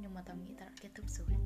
nhưng mà tao nghĩ tao đã kết thúc rồi.